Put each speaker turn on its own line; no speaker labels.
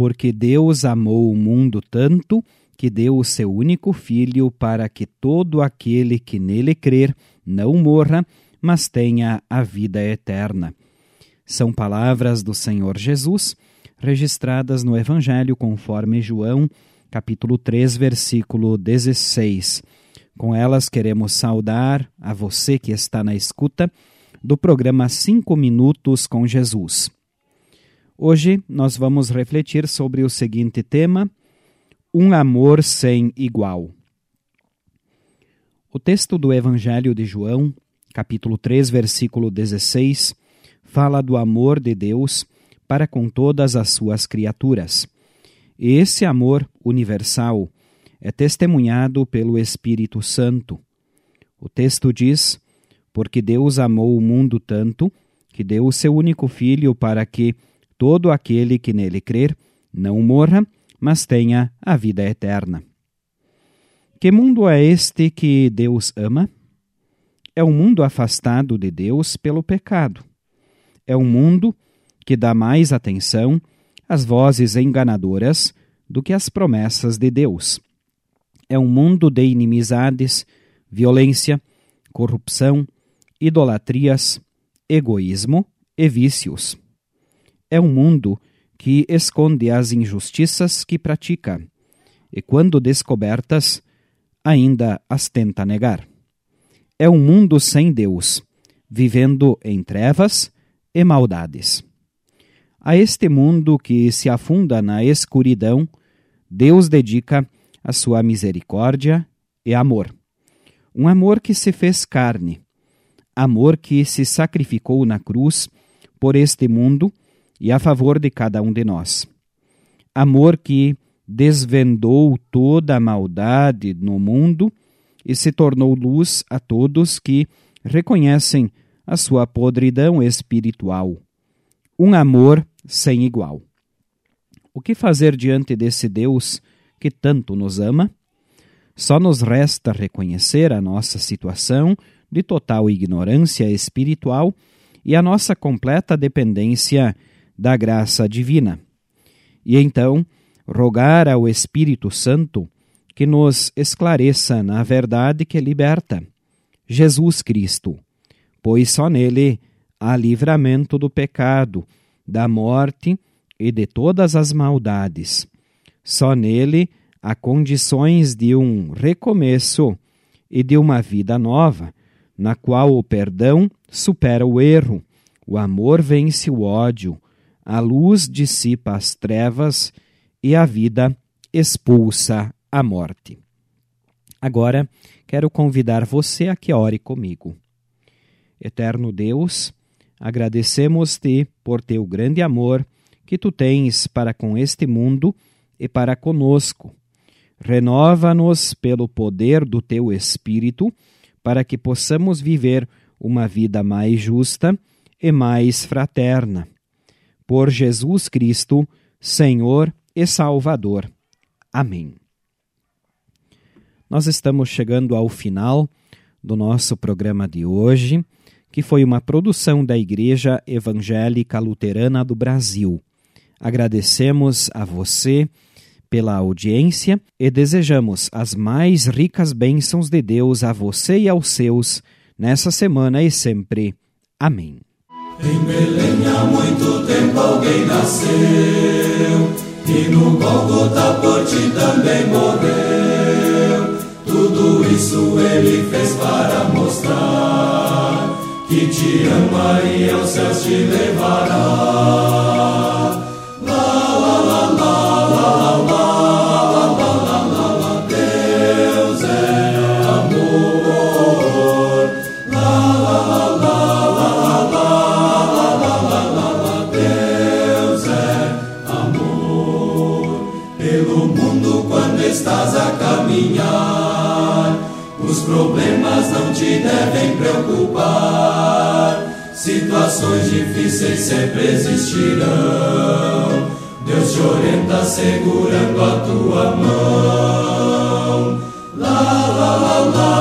porque Deus amou o mundo tanto que deu o seu único filho para que todo aquele que nele crer não morra, mas tenha a vida eterna. São palavras do Senhor Jesus, registradas no Evangelho conforme João, capítulo 3, versículo 16. Com elas queremos saudar a você que está na escuta do programa Cinco Minutos com Jesus. Hoje nós vamos refletir sobre o seguinte tema: um amor sem igual. O texto do Evangelho de João, capítulo 3, versículo 16, fala do amor de Deus para com todas as suas criaturas. E esse amor universal é testemunhado pelo Espírito Santo. O texto diz: Porque Deus amou o mundo tanto que deu o seu único filho para que todo aquele que nele crer não morra, mas tenha a vida eterna. Que mundo é este que Deus ama? É um mundo afastado de Deus pelo pecado. É um mundo que dá mais atenção às vozes enganadoras do que às promessas de Deus é um mundo de inimizades, violência, corrupção, idolatrias, egoísmo e vícios. É um mundo que esconde as injustiças que pratica e, quando descobertas, ainda as tenta negar. É um mundo sem Deus, vivendo em trevas e maldades. A este mundo que se afunda na escuridão, Deus dedica a sua misericórdia e amor. Um amor que se fez carne, amor que se sacrificou na cruz por este mundo e a favor de cada um de nós. Amor que desvendou toda a maldade no mundo e se tornou luz a todos que reconhecem a sua podridão espiritual. Um amor sem igual. O que fazer diante desse Deus que tanto nos ama, só nos resta reconhecer a nossa situação de total ignorância espiritual e a nossa completa dependência da graça divina. E então, rogar ao Espírito Santo que nos esclareça na verdade que liberta, Jesus Cristo, pois só nele há livramento do pecado, da morte e de todas as maldades. Só nele há condições de um recomeço e de uma vida nova, na qual o perdão supera o erro, o amor vence o ódio, a luz dissipa as trevas e a vida expulsa a morte. Agora, quero convidar você a que ore comigo. Eterno Deus, agradecemos-te por teu grande amor que tu tens para com este mundo e para conosco. Renova-nos pelo poder do teu Espírito, para que possamos viver uma vida mais justa e mais fraterna. Por Jesus Cristo, Senhor e Salvador. Amém. Nós estamos chegando ao final do nosso programa de hoje, que foi uma produção da Igreja Evangélica Luterana do Brasil. Agradecemos a você pela audiência e desejamos as mais ricas bênçãos de Deus a você e aos seus nessa semana e sempre. Amém.
Em Belém há muito tempo alguém nasceu e no Golgotha por ti também morreu. Tudo isso ele fez para mostrar que te ama e aos céus te levará. Caminhar. Os problemas não te devem preocupar. Situações difíceis sempre existirão. Deus te orienta segurando a tua mão. Lá, lá, lá, lá.